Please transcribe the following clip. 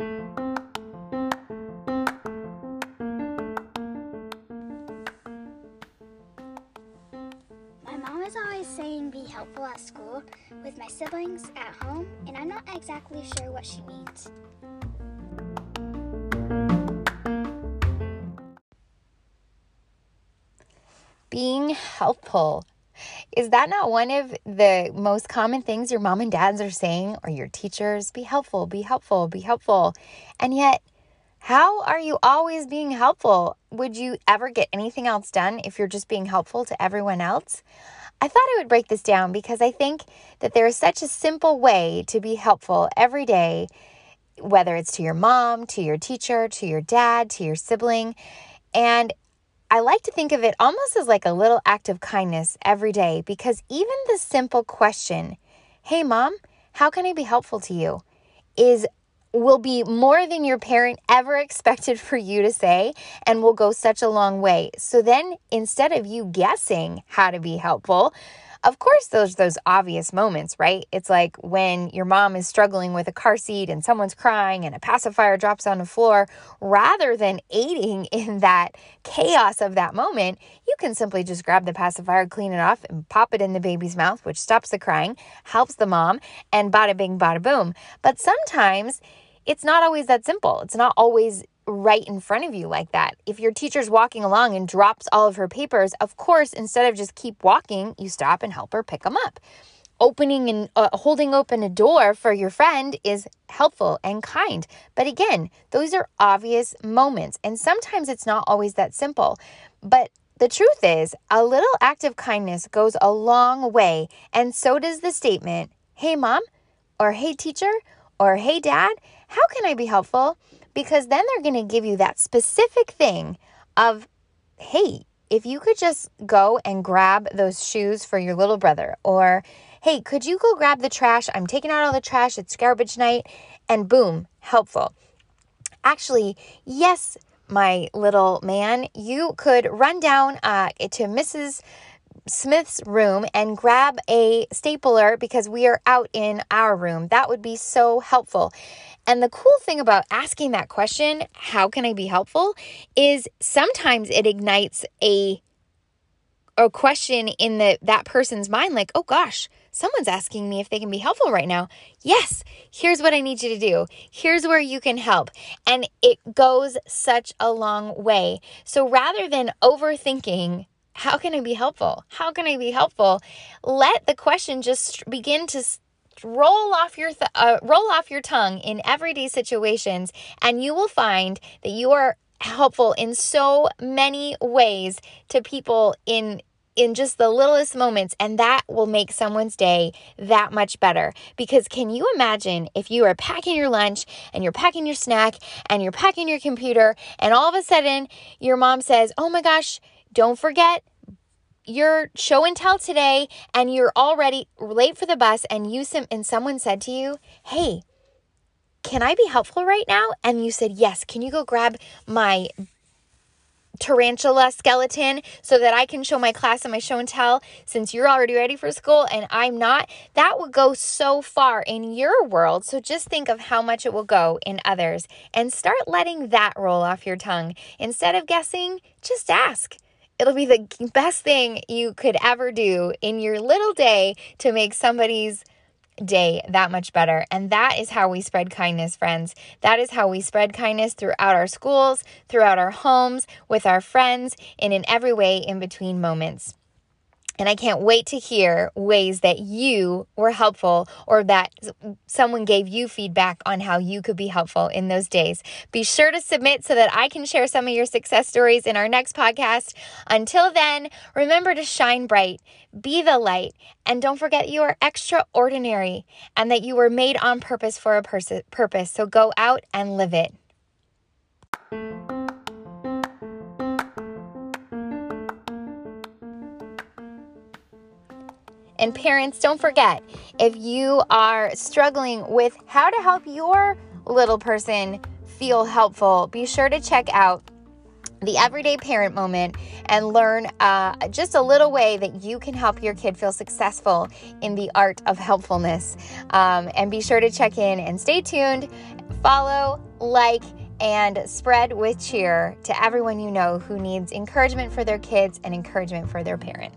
My mom is always saying be helpful at school with my siblings at home, and I'm not exactly sure what she means. Being helpful. Is that not one of the most common things your mom and dads are saying or your teachers? Be helpful, be helpful, be helpful. And yet, how are you always being helpful? Would you ever get anything else done if you're just being helpful to everyone else? I thought I would break this down because I think that there is such a simple way to be helpful every day, whether it's to your mom, to your teacher, to your dad, to your sibling. And I like to think of it almost as like a little act of kindness every day because even the simple question, Hey, mom, how can I be helpful to you? is will be more than your parent ever expected for you to say and will go such a long way. So then instead of you guessing how to be helpful, of course, those those obvious moments, right? It's like when your mom is struggling with a car seat and someone's crying and a pacifier drops on the floor. Rather than aiding in that chaos of that moment, you can simply just grab the pacifier, clean it off, and pop it in the baby's mouth, which stops the crying, helps the mom, and bada bing, bada boom. But sometimes it's not always that simple. It's not always right in front of you like that. If your teacher's walking along and drops all of her papers, of course, instead of just keep walking, you stop and help her pick them up. Opening and uh, holding open a door for your friend is helpful and kind. But again, those are obvious moments. And sometimes it's not always that simple. But the truth is, a little act of kindness goes a long way. And so does the statement, hey, mom, or hey, teacher, or hey, dad, how can I be helpful? because then they're going to give you that specific thing of, hey, if you could just go and grab those shoes for your little brother, or hey, could you go grab the trash? I'm taking out all the trash, it's garbage night, and boom, helpful. Actually, yes, my little man, you could run down uh, to Mrs. Smith's room and grab a stapler because we are out in our room. That would be so helpful. And the cool thing about asking that question, how can I be helpful, is sometimes it ignites a a question in the that person's mind like, "Oh gosh, someone's asking me if they can be helpful right now." Yes, here's what I need you to do. Here's where you can help. And it goes such a long way. So rather than overthinking how can I be helpful? How can I be helpful? Let the question just begin to roll off your th- uh, roll off your tongue in everyday situations and you will find that you are helpful in so many ways to people in in just the littlest moments and that will make someone's day that much better because can you imagine if you are packing your lunch and you're packing your snack and you're packing your computer and all of a sudden your mom says oh my gosh don't forget your show and tell today and you're already late for the bus and you some and someone said to you, "Hey, can I be helpful right now?" And you said, "Yes. Can you go grab my tarantula skeleton so that I can show my class and my show and tell since you're already ready for school and I'm not?" That would go so far in your world. So just think of how much it will go in others and start letting that roll off your tongue. Instead of guessing, just ask. It'll be the best thing you could ever do in your little day to make somebody's day that much better. And that is how we spread kindness, friends. That is how we spread kindness throughout our schools, throughout our homes, with our friends, and in every way in between moments. And I can't wait to hear ways that you were helpful or that someone gave you feedback on how you could be helpful in those days. Be sure to submit so that I can share some of your success stories in our next podcast. Until then, remember to shine bright, be the light, and don't forget you are extraordinary and that you were made on purpose for a pers- purpose. So go out and live it. And parents, don't forget if you are struggling with how to help your little person feel helpful, be sure to check out the everyday parent moment and learn uh, just a little way that you can help your kid feel successful in the art of helpfulness. Um, and be sure to check in and stay tuned Follow, like, and spread with cheer to everyone you know who needs encouragement for their kids and encouragement for their parent.